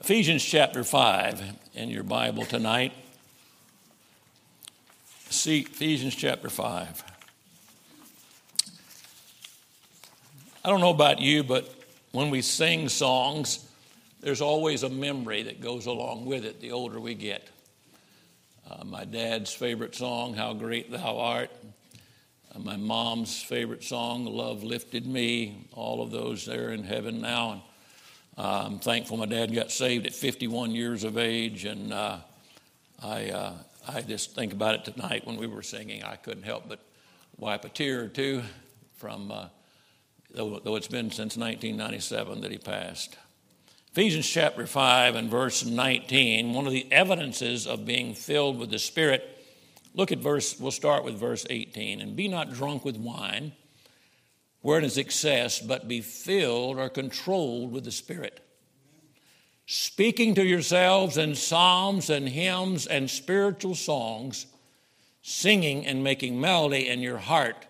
Ephesians chapter 5 in your Bible tonight. See Ephesians chapter 5. I don't know about you, but when we sing songs, there's always a memory that goes along with it the older we get. Uh, my dad's favorite song, How Great Thou Art. Uh, my mom's favorite song, Love Lifted Me. All of those there in heaven now. Uh, I'm thankful my dad got saved at 51 years of age, and uh, I, uh, I just think about it tonight when we were singing. I couldn't help but wipe a tear or two from, uh, though, though it's been since 1997 that he passed. Ephesians chapter 5 and verse 19, one of the evidences of being filled with the Spirit. Look at verse, we'll start with verse 18. And be not drunk with wine wherein is excess, but be filled or controlled with the Spirit. Speaking to yourselves in psalms and hymns and spiritual songs, singing and making melody in your heart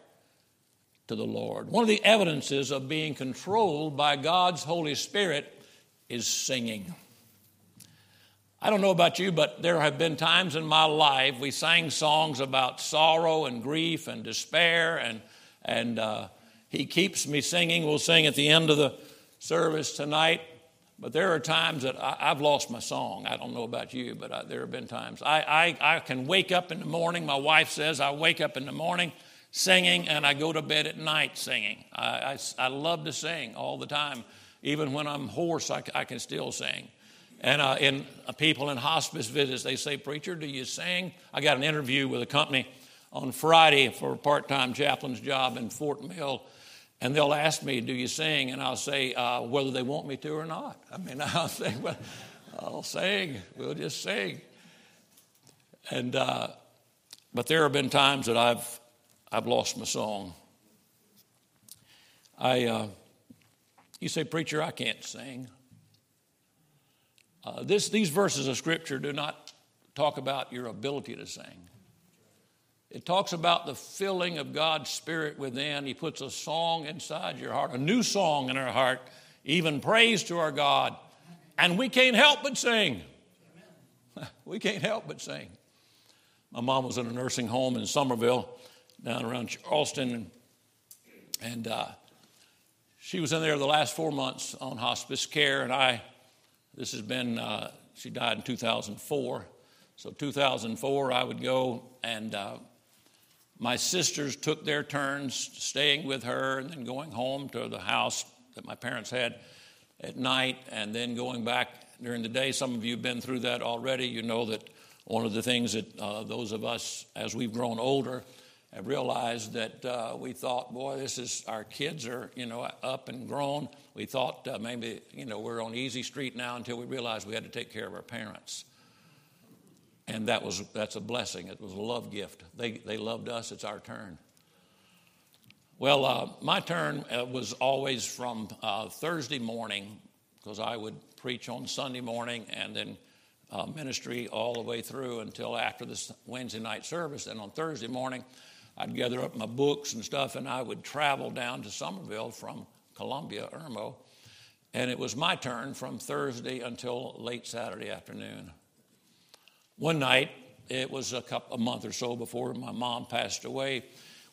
to the Lord. One of the evidences of being controlled by God's Holy Spirit is singing. I don't know about you, but there have been times in my life we sang songs about sorrow and grief and despair and, and uh, he keeps me singing. We'll sing at the end of the service tonight. But there are times that I, have lost my song. I don't know about you, but I, there have been times. I, I, I can wake up in the morning. My wife says I wake up in the morning singing and I go to bed at night singing. I, I, I love to sing all the time. Even when I'm hoarse, I, I can still sing. And uh, in uh, people in hospice visits, they say, Preacher, do you sing? I got an interview with a company on Friday for a part time chaplain's job in Fort Mill and they'll ask me, Do you sing? And I'll say, uh, Whether they want me to or not. I mean, I'll say, Well, I'll sing. We'll just sing. And, uh, but there have been times that I've, I've lost my song. I, uh, you say, Preacher, I can't sing. Uh, this, these verses of Scripture do not talk about your ability to sing. It talks about the filling of God's Spirit within. He puts a song inside your heart, a new song in our heart, even praise to our God. And we can't help but sing. We can't help but sing. My mom was in a nursing home in Summerville, down around Charleston, and, uh, she was in there the last four months on hospice care. And I, this has been, uh, she died in 2004. So 2004, I would go and uh, my sisters took their turns staying with her and then going home to the house that my parents had at night and then going back during the day. Some of you have been through that already. You know that one of the things that uh, those of us, as we've grown older, have realized that uh, we thought, boy, this is our kids are, you know, up and grown. We thought uh, maybe, you know, we're on easy street now until we realized we had to take care of our parents and that was that's a blessing. It was a love gift. They they loved us. It's our turn. Well, uh, my turn uh, was always from uh, Thursday morning because I would preach on Sunday morning and then uh, ministry all the way through until after the Wednesday night service. And on Thursday morning, I'd gather up my books and stuff, and I would travel down to Summerville from Columbia, Irmo. And it was my turn from Thursday until late Saturday afternoon. One night, it was a couple a month or so before my mom passed away.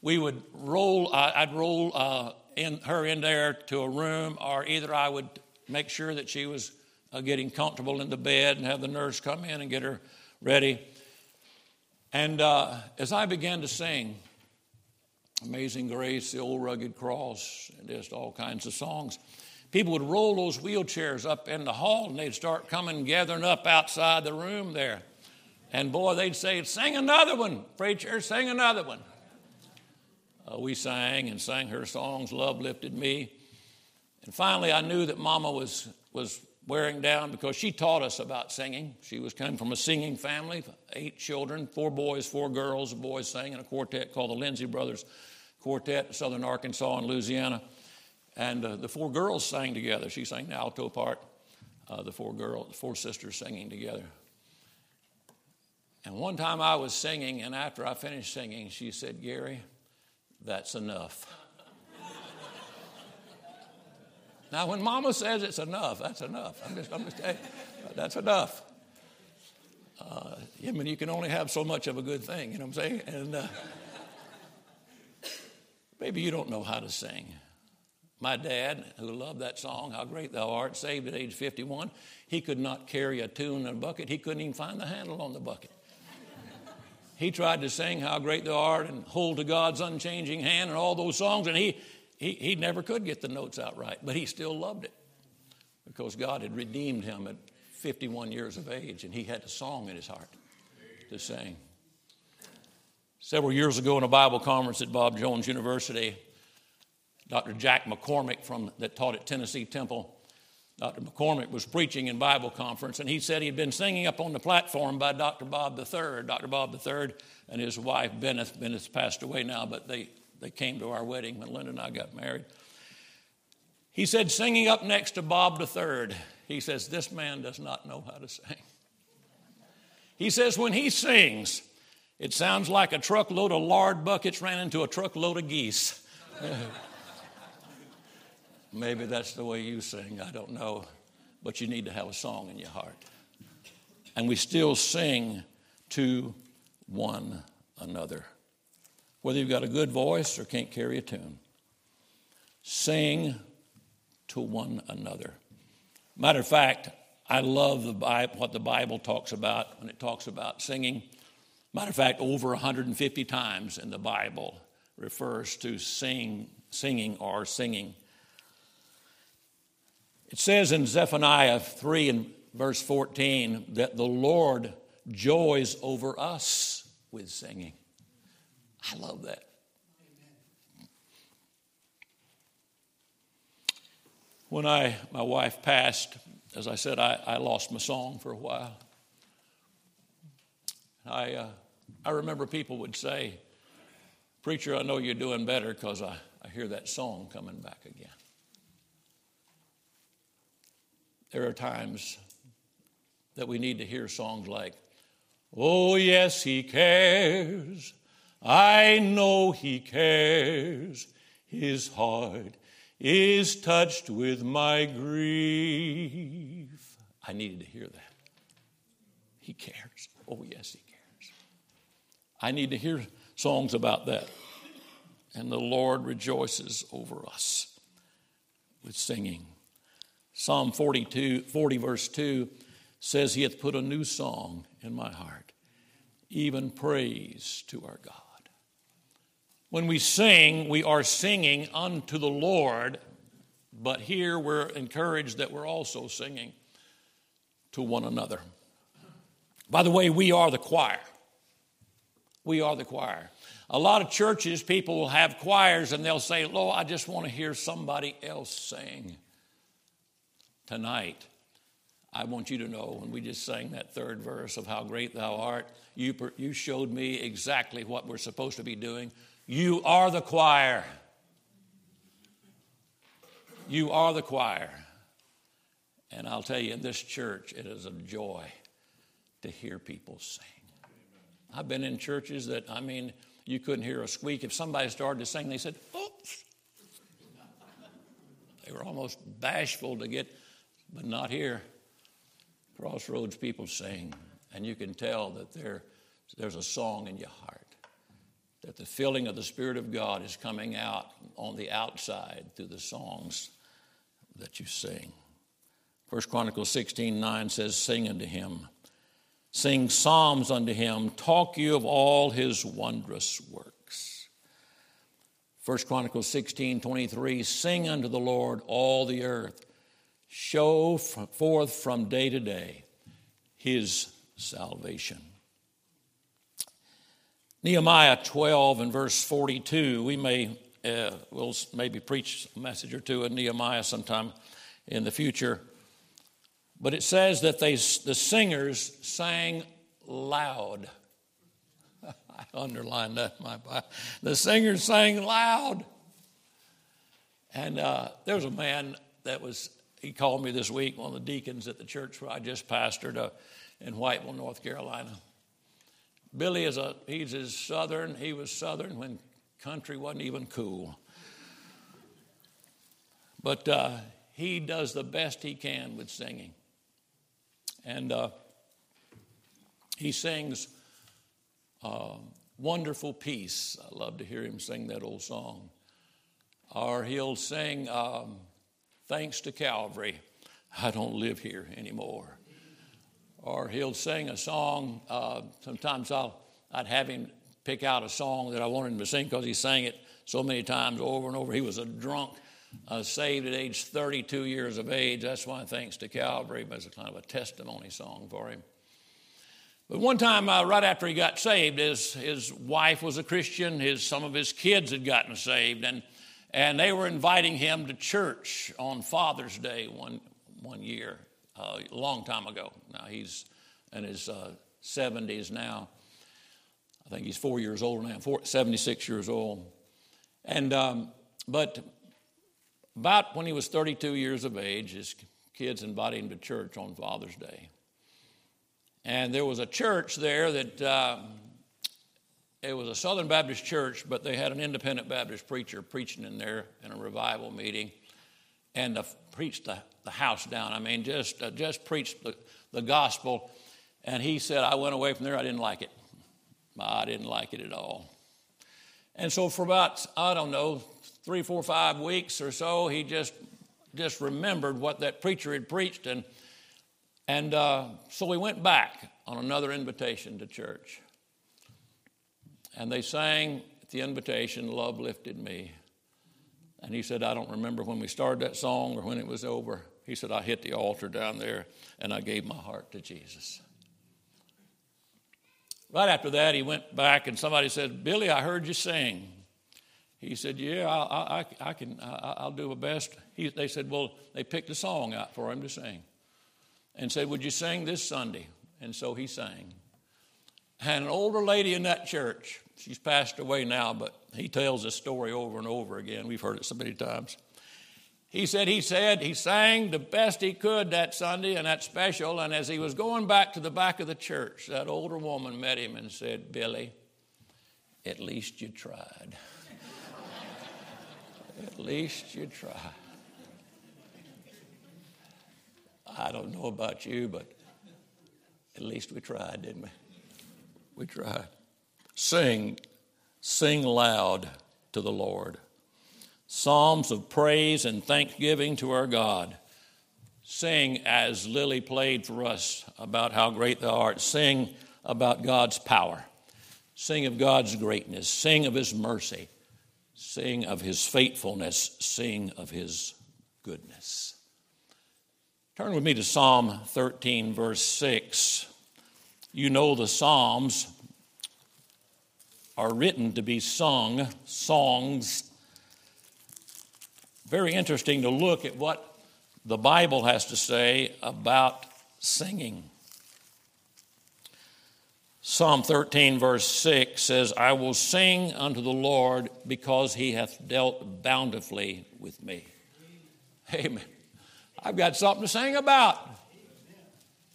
We would roll. I'd roll uh, in her in there to a room, or either I would make sure that she was uh, getting comfortable in the bed and have the nurse come in and get her ready. And uh, as I began to sing, Amazing Grace, the old rugged cross, and just all kinds of songs. People would roll those wheelchairs up in the hall and they'd start coming gathering up outside the room there. And boy, they'd say, Sing another one, preacher, sing another one. Uh, we sang and sang her songs, Love Lifted Me. And finally, I knew that Mama was, was wearing down because she taught us about singing. She was coming from a singing family, eight children, four boys, four girls. The boys sang in a quartet called the Lindsay Brothers Quartet, Southern Arkansas and Louisiana. And uh, the four girls sang together. She sang the alto part, uh, the four girls, the four sisters singing together. And one time I was singing, and after I finished singing, she said, Gary, that's enough. Now, when Mama says it's enough, that's enough. I'm just, I'm just saying, that's enough. Uh, I mean, you can only have so much of a good thing, you know what I'm saying? And uh, maybe you don't know how to sing. My dad, who loved that song, How Great Thou Art, saved at age 51, he could not carry a tune in a bucket. He couldn't even find the handle on the bucket. He tried to sing How Great Thou Art and Hold to God's Unchanging Hand and all those songs, and he, he, he never could get the notes out right, but he still loved it because God had redeemed him at 51 years of age, and he had a song in his heart to sing. Several years ago in a Bible conference at Bob Jones University, Dr. Jack McCormick from, that taught at Tennessee Temple, Dr. McCormick was preaching in Bible conference, and he said he'd been singing up on the platform by Dr. Bob III. Dr. Bob III and his wife, Beneth, Beneth passed away now, but they, they came to our wedding when Linda and I got married. He said, singing up next to Bob III, he says, This man does not know how to sing. He says, When he sings, it sounds like a truckload of lard buckets ran into a truckload of geese. Maybe that's the way you sing, I don't know. But you need to have a song in your heart. And we still sing to one another. Whether you've got a good voice or can't carry a tune, sing to one another. Matter of fact, I love the Bible, what the Bible talks about when it talks about singing. Matter of fact, over 150 times in the Bible refers to sing, singing or singing. It says in Zephaniah 3 and verse 14 that the Lord joys over us with singing. I love that. When I, my wife passed, as I said, I, I lost my song for a while. I, uh, I remember people would say, Preacher, I know you're doing better because I, I hear that song coming back again. There are times that we need to hear songs like, Oh, yes, he cares. I know he cares. His heart is touched with my grief. I needed to hear that. He cares. Oh, yes, he cares. I need to hear songs about that. And the Lord rejoices over us with singing. Psalm 42, 40, verse 2 says, He hath put a new song in my heart, even praise to our God. When we sing, we are singing unto the Lord, but here we're encouraged that we're also singing to one another. By the way, we are the choir. We are the choir. A lot of churches, people will have choirs and they'll say, Lord, I just want to hear somebody else sing. Tonight, I want you to know when we just sang that third verse of How Great Thou Art, you, you showed me exactly what we're supposed to be doing. You are the choir. You are the choir. And I'll tell you, in this church, it is a joy to hear people sing. I've been in churches that, I mean, you couldn't hear a squeak. If somebody started to sing, they said, oops. They were almost bashful to get, but not here. Crossroads people sing, and you can tell that there, there's a song in your heart that the filling of the Spirit of God is coming out on the outside through the songs that you sing. First Chronicles 16 9 says, Sing unto him, sing psalms unto him, talk you of all his wondrous works. First Chronicles 16 23, sing unto the Lord all the earth, show forth from day to day his salvation. Nehemiah 12 and verse 42, we may, uh, we'll maybe preach a message or two in Nehemiah sometime in the future. But it says that they, the singers sang loud. I underlined that my Bible. The singers sang loud. And uh, there was a man that was, he called me this week, one of the deacons at the church where I just pastored uh, in Whiteville, North Carolina. Billy is a he's as southern. He was southern when country wasn't even cool. But uh, he does the best he can with singing. And uh, he sings uh, Wonderful Peace. I love to hear him sing that old song. Or he'll sing um, Thanks to Calvary, I don't live here anymore. Or he'll sing a song. Uh, sometimes I'll, I'd have him pick out a song that I wanted him to sing because he sang it so many times over and over. He was a drunk, uh, saved at age 32 years of age. That's why thanks to Calvary, it's kind of a testimony song for him. But one time, uh, right after he got saved, his, his wife was a Christian. His, some of his kids had gotten saved, and, and they were inviting him to church on Father's Day one, one year, uh, a long time ago. Now he's in his uh, 70s now. I think he's four years older now, four, 76 years old. And, um, but about when he was 32 years of age, his kids invited him to church on Father's Day. And there was a church there that uh, it was a Southern Baptist church, but they had an independent Baptist preacher preaching in there in a revival meeting and uh, preached the, the house down. I mean, just, uh, just preached the, the gospel. And he said, I went away from there, I didn't like it. I didn't like it at all. And so for about, I don't know, three, four, five weeks or so, he just just remembered what that preacher had preached and and uh, so we went back on another invitation to church. And they sang at the invitation, Love Lifted Me. And he said, I don't remember when we started that song or when it was over. He said, I hit the altar down there and I gave my heart to Jesus. Right after that, he went back and somebody said, Billy, I heard you sing. He said, Yeah, I, I, I can, I, will do my best. He, they said, Well, they picked a song out for him to sing and said, Would you sing this Sunday? And so he sang. And an older lady in that church, she's passed away now, but he tells this story over and over again. We've heard it so many times. He said he said he sang the best he could that Sunday and that special. And as he was going back to the back of the church, that older woman met him and said, Billy, at least you tried. at least you tried. I don't know about you, but at least we tried, didn't we? We tried. Sing, sing loud to the Lord. Psalms of praise and thanksgiving to our God. Sing as Lily played for us about how great thou art. Sing about God's power. Sing of God's greatness. Sing of his mercy. Sing of his faithfulness. Sing of his goodness. Turn with me to Psalm 13, verse 6. You know the Psalms are written to be sung, songs. Very interesting to look at what the Bible has to say about singing. Psalm 13, verse 6 says, I will sing unto the Lord because he hath dealt bountifully with me. Amen. I've got something to sing about.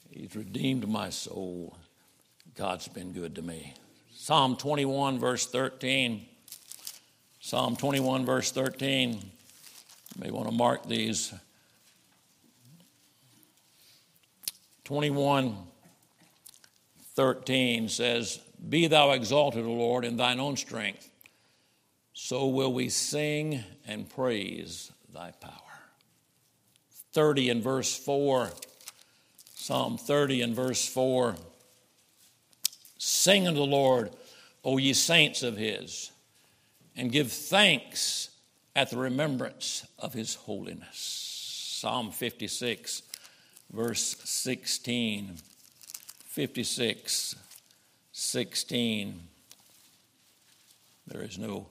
He's redeemed my soul. God's been good to me. Psalm 21, verse 13. Psalm 21, verse 13. You may want to mark these. 21, 13 says, Be thou exalted, O Lord, in thine own strength. So will we sing and praise thy power. 30 and verse 4. Psalm 30 and verse 4. Sing unto the Lord, O ye saints of his, and give thanks at the remembrance of his holiness. Psalm 56, verse 16. 56, 16. There is no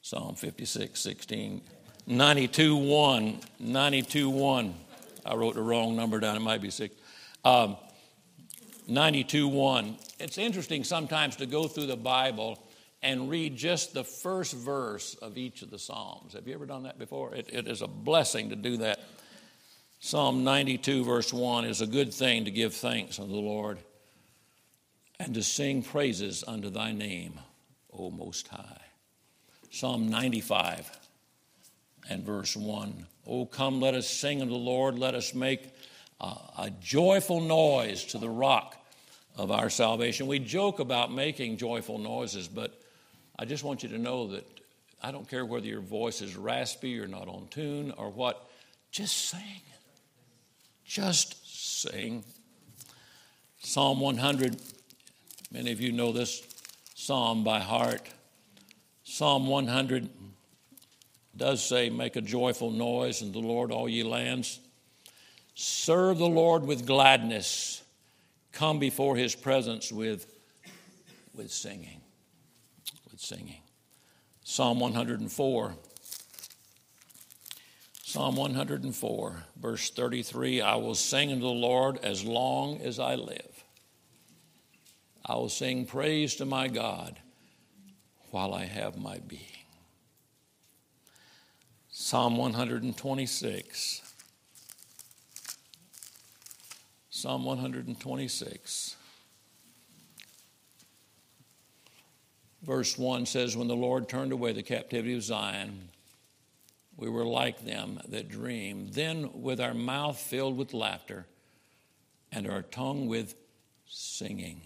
Psalm 56, 16. 92 1. 92 1. I wrote the wrong number down. It might be six. Um, 92 1. It's interesting sometimes to go through the Bible and read just the first verse of each of the Psalms. Have you ever done that before? it, it is a blessing to do that. Psalm 92, verse 1 is a good thing to give thanks unto the Lord and to sing praises unto thy name, O Most High. Psalm 95, and verse 1 Oh, come, let us sing unto the Lord. Let us make a, a joyful noise to the rock of our salvation. We joke about making joyful noises, but I just want you to know that I don't care whether your voice is raspy or not on tune or what, just sing. Just sing. Psalm 100, many of you know this psalm by heart. Psalm 100 does say, Make a joyful noise unto the Lord, all ye lands. Serve the Lord with gladness. Come before his presence with, with singing. With singing. Psalm 104. Psalm 104, verse 33 I will sing unto the Lord as long as I live. I will sing praise to my God while I have my being. Psalm 126. Psalm 126. Verse 1 says, When the Lord turned away the captivity of Zion, we were like them that dream. Then, with our mouth filled with laughter and our tongue with singing.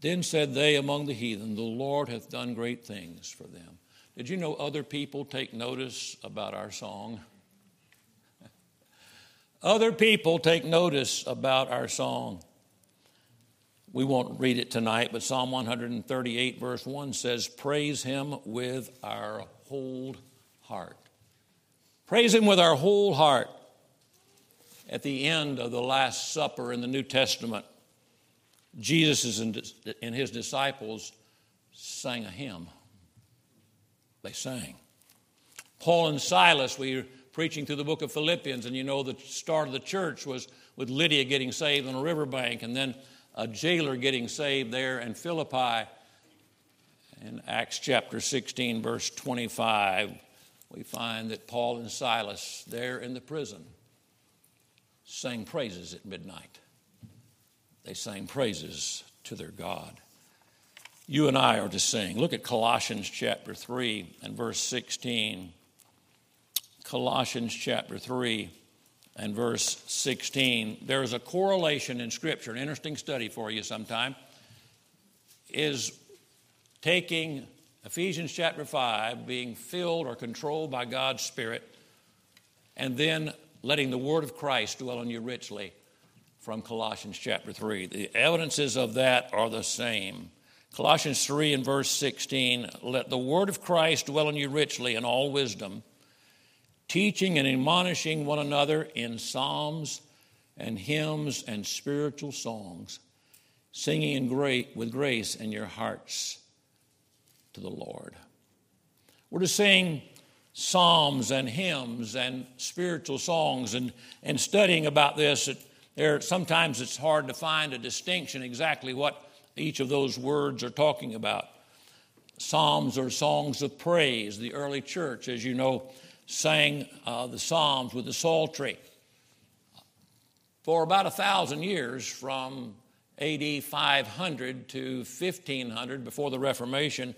Then said they among the heathen, The Lord hath done great things for them. Did you know other people take notice about our song? Other people take notice about our song. We won't read it tonight, but Psalm 138, verse 1 says, Praise him with our whole heart. Praise him with our whole heart. At the end of the Last Supper in the New Testament, Jesus and his disciples sang a hymn. They sang. Paul and Silas, we preaching through the book of Philippians, and you know the start of the church was with Lydia getting saved on a riverbank, and then a jailer getting saved there in Philippi. In Acts chapter 16, verse 25, we find that Paul and Silas, there in the prison, sang praises at midnight. They sang praises to their God you and I are to sing. Look at Colossians chapter 3 and verse 16. Colossians chapter 3 and verse 16. There's a correlation in Scripture, an interesting study for you sometime, is taking Ephesians chapter 5, being filled or controlled by God's Spirit, and then letting the Word of Christ dwell in you richly from Colossians chapter 3. The evidences of that are the same. Colossians 3 and verse 16 let the word of Christ dwell in you richly in all wisdom, teaching and admonishing one another in psalms and hymns and spiritual songs, singing in great, with grace in your hearts to the Lord. We're to sing psalms and hymns and spiritual songs and, and studying about this. It, there, sometimes it's hard to find a distinction exactly what each of those words are talking about. Psalms are songs of praise. The early church, as you know, sang uh, the Psalms with the psaltery. For about a thousand years, from AD 500 to 1500, before the Reformation,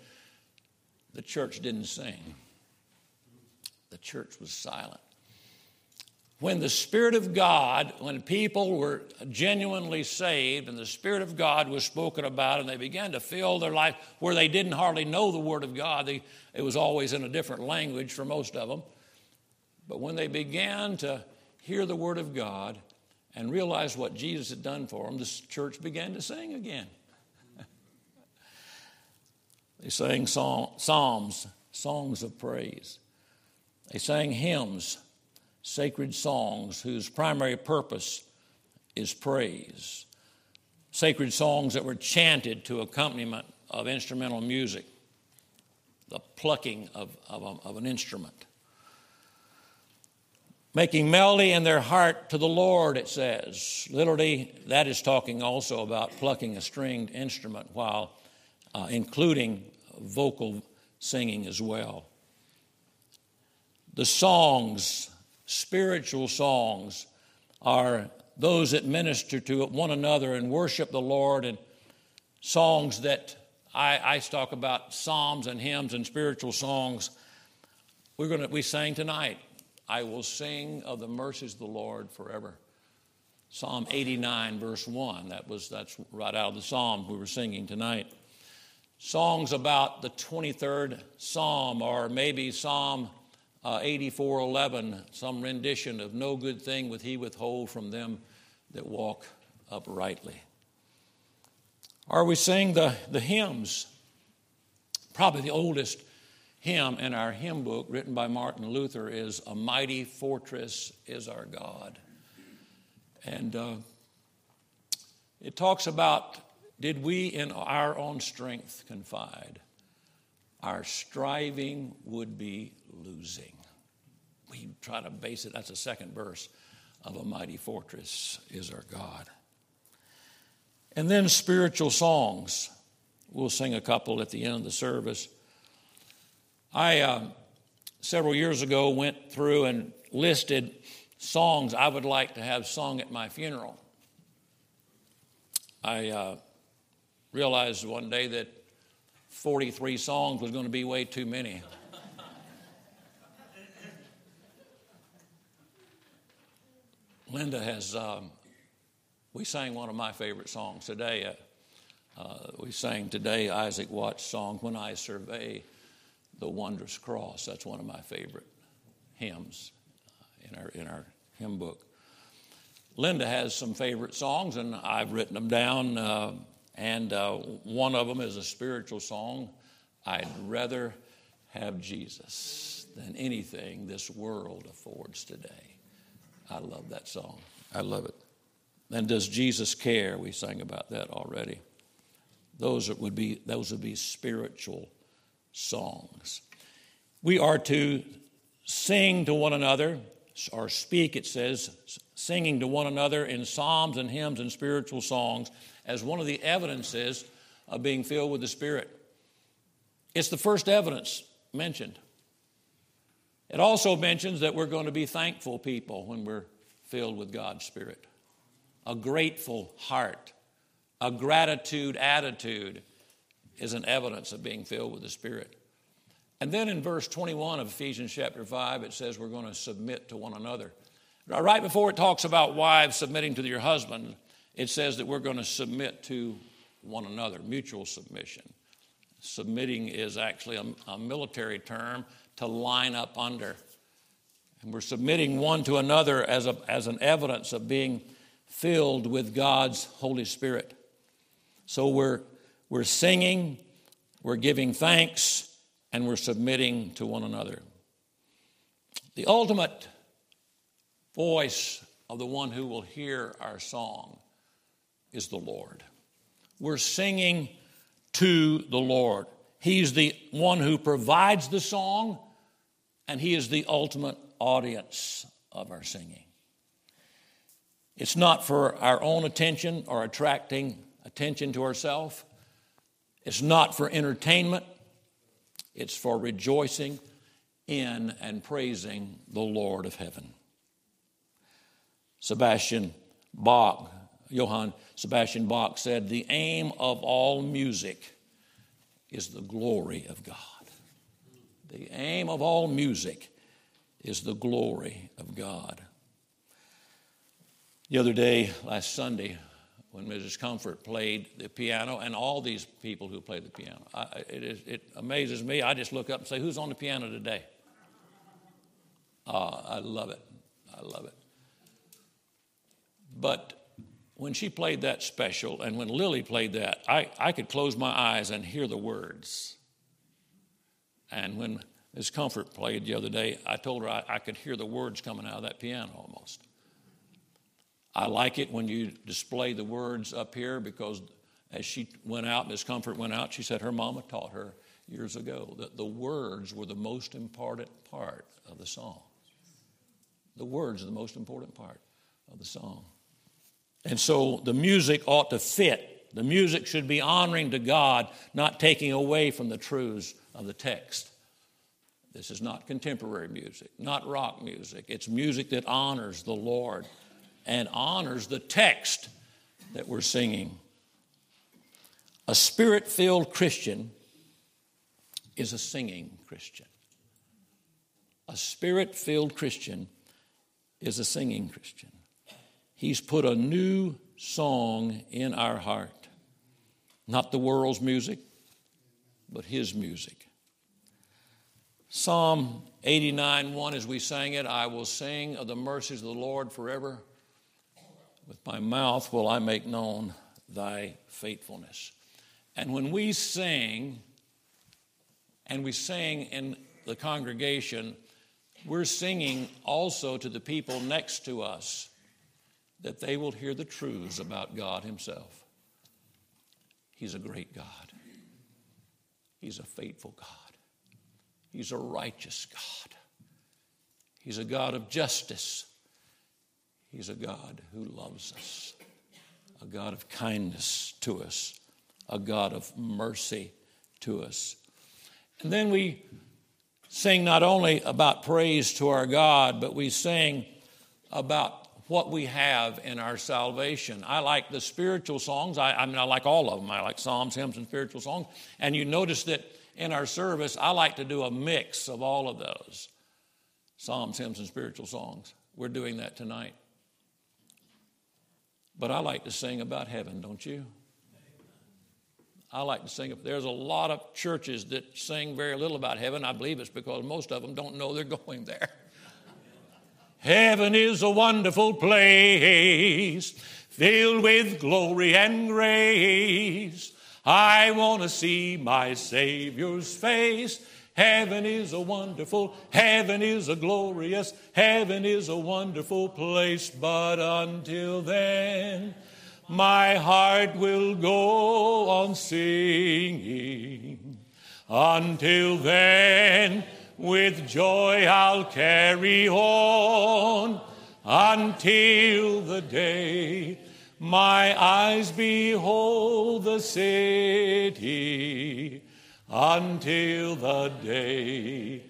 the church didn't sing. The church was silent when the Spirit of God, when people were genuinely saved and the Spirit of God was spoken about and they began to fill their life where they didn't hardly know the Word of God, they, it was always in a different language for most of them. But when they began to hear the Word of God and realize what Jesus had done for them, the church began to sing again. they sang psalms, songs of praise. They sang hymns sacred songs whose primary purpose is praise. Sacred songs that were chanted to accompaniment of instrumental music, the plucking of, of, of an instrument. Making melody in their heart to the Lord, it says. Literally, that is talking also about plucking a stringed instrument while uh, including vocal singing as well. The songs spiritual songs are those that minister to one another and worship the Lord, and songs that I, I talk about psalms and hymns and spiritual songs. We're to we sang tonight I will sing of the mercies of the Lord forever. Psalm 89, verse 1. That was, that's right out of the psalm we were singing tonight. Songs about the 23rd Psalm, or maybe Psalm uh, 84, 11, some rendition of No good thing would he withhold from them that walk uprightly. Or we sing the, the hymns, probably the oldest hymn in our hymn book written by Martin Luther is A Mighty Fortress is Our God. And uh, it talks about did we in our own strength confide, our striving would be losing. We try to base it, that's the second verse of A Mighty Fortress is Our God. And then spiritual songs. We'll sing a couple at the end of the service. I, uh, several years ago, went through and listed songs I would like to have sung at my funeral. I uh, realized one day that 43 songs was going to be way too many. Linda has, um, we sang one of my favorite songs today. Uh, uh, we sang today Isaac Watts' song, When I Survey the Wondrous Cross. That's one of my favorite hymns uh, in our, in our hymn book. Linda has some favorite songs, and I've written them down. Uh, and uh, one of them is a spiritual song I'd rather have Jesus than anything this world affords today. I love that song. I love it. And does Jesus care? We sang about that already. Those would be those would be spiritual songs. We are to sing to one another or speak, it says, singing to one another in psalms and hymns and spiritual songs as one of the evidences of being filled with the Spirit. It's the first evidence mentioned. It also mentions that we're going to be thankful people when we're filled with God's Spirit. A grateful heart, a gratitude attitude is an evidence of being filled with the Spirit. And then in verse 21 of Ephesians chapter 5, it says we're going to submit to one another. Right before it talks about wives submitting to your husband, it says that we're going to submit to one another, mutual submission. Submitting is actually a, a military term to line up under. And we're submitting one to another as, a, as an evidence of being filled with God's Holy Spirit. So we're, we're singing, we're giving thanks, and we're submitting to one another. The ultimate voice of the one who will hear our song is the Lord. We're singing to the Lord. He's the one who provides the song, and He is the ultimate audience of our singing. It's not for our own attention or attracting attention to ourselves. It's not for entertainment. It's for rejoicing in and praising the Lord of heaven. Sebastian Bach, Johann Sebastian Bach said, The aim of all music is the glory of God. The aim of all music is the glory of God. The other day, last Sunday, when Mrs. Comfort played the piano, and all these people who play the piano, I, it, is, it amazes me. I just look up and say, Who's on the piano today? Uh, I love it. I love it. But when she played that special and when Lily played that, I, I could close my eyes and hear the words. And when Ms. Comfort played the other day, I told her I, I could hear the words coming out of that piano almost. I like it when you display the words up here because as she went out, Ms. Comfort went out, she said her mama taught her years ago that the words were the most important part of the song. The words are the most important part of the song. And so the music ought to fit. The music should be honoring to God, not taking away from the truths of the text. This is not contemporary music, not rock music. It's music that honors the Lord and honors the text that we're singing. A spirit filled Christian is a singing Christian. A, spirit filled Christian is a singing Christian. He's put a new song in our heart. Not the world's music, but His music. Psalm 89 1, as we sang it, I will sing of the mercies of the Lord forever. With my mouth will I make known thy faithfulness. And when we sing, and we sing in the congregation, we're singing also to the people next to us that they will hear the truths about God Himself. He's a great God, He's a faithful God, He's a righteous God, He's a God of justice, He's a God who loves us, a God of kindness to us, a God of mercy to us. And then we sing not only about praise to our God, but we sing about what we have in our salvation. I like the spiritual songs. I, I, mean, I like all of them. I like psalms, hymns, and spiritual songs. And you notice that in our service, I like to do a mix of all of those psalms, hymns, and spiritual songs. We're doing that tonight. But I like to sing about heaven, don't you? I like to sing. There's a lot of churches that sing very little about heaven. I believe it's because most of them don't know they're going there. Heaven is a wonderful place filled with glory and grace. I want to see my Savior's face. Heaven is a wonderful, heaven is a glorious, heaven is a wonderful place. But until then, my heart will go on singing. Until then, with joy I'll carry on until the day my eyes behold the city, until the day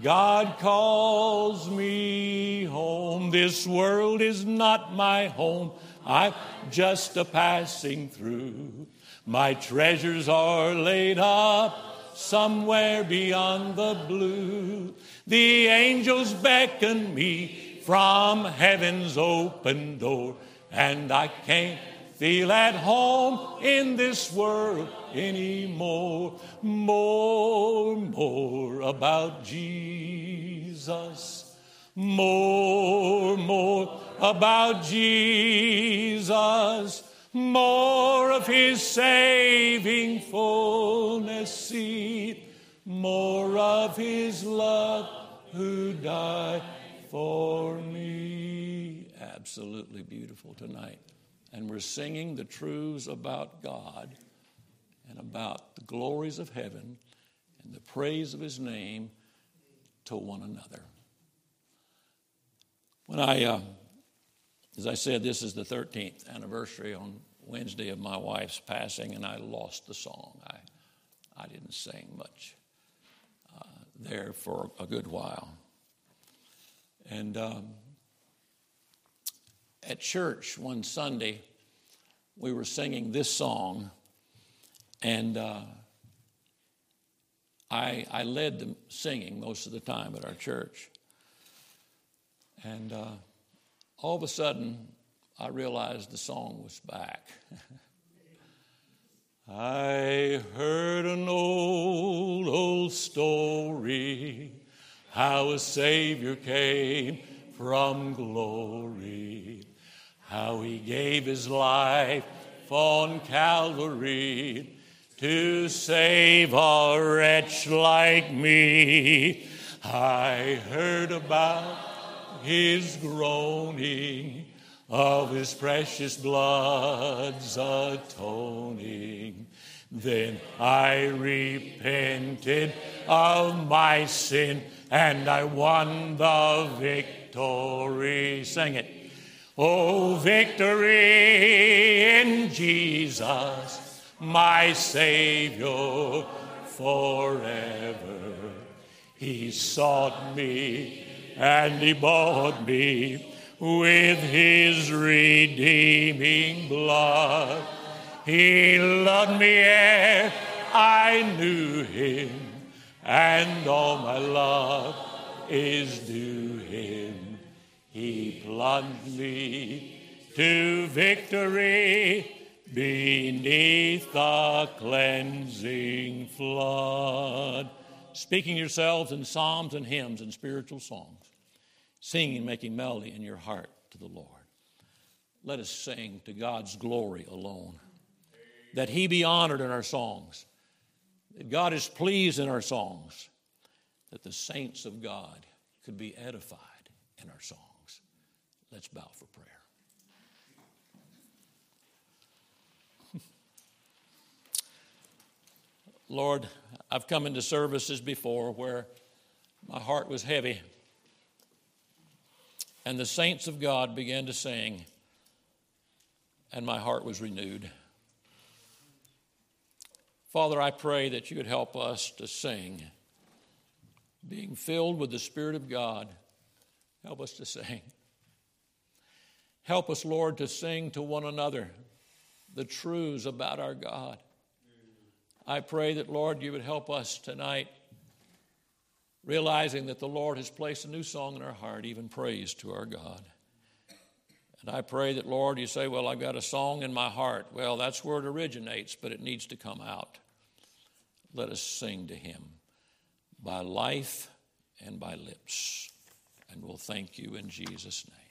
God calls me home. This world is not my home. I'm just a passing through. My treasures are laid up somewhere beyond the blue. The angels beckon me from heaven's open door, and I can't feel at home in this world anymore. More, more about Jesus. More, more about Jesus, more of his saving fullness see, more of his love who died for me. Absolutely beautiful tonight. And we're singing the truths about God and about the glories of heaven and the praise of his name to one another. When I uh, as I said, this is the 13th anniversary on Wednesday of my wife's passing, and I lost the song. I, I didn't sing much uh, there for a good while. And um, at church one Sunday, we were singing this song, and uh, I, I led the singing most of the time at our church. And uh, all of a sudden, I realized the song was back. I heard an old, old story how a Savior came from glory, how he gave his life on Calvary to save a wretch like me. I heard about his groaning, of his precious blood's atoning. Then I repented of my sin and I won the victory. Sing it. Oh, victory in Jesus, my Savior forever. He sought me and he bought me with his redeeming blood. He loved me ere I knew him, and all my love is due. He plunged me to victory beneath the cleansing flood. Speaking yourselves in psalms and hymns and spiritual songs, singing, making melody in your heart to the Lord. Let us sing to God's glory alone, that He be honored in our songs, that God is pleased in our songs, that the saints of God could be edified in our songs. Let's bow for prayer. Lord, I've come into services before where my heart was heavy, and the saints of God began to sing, and my heart was renewed. Father, I pray that you would help us to sing, being filled with the Spirit of God. Help us to sing. Help us, Lord, to sing to one another the truths about our God. I pray that, Lord, you would help us tonight, realizing that the Lord has placed a new song in our heart, even praise to our God. And I pray that, Lord, you say, Well, I've got a song in my heart. Well, that's where it originates, but it needs to come out. Let us sing to him by life and by lips. And we'll thank you in Jesus' name.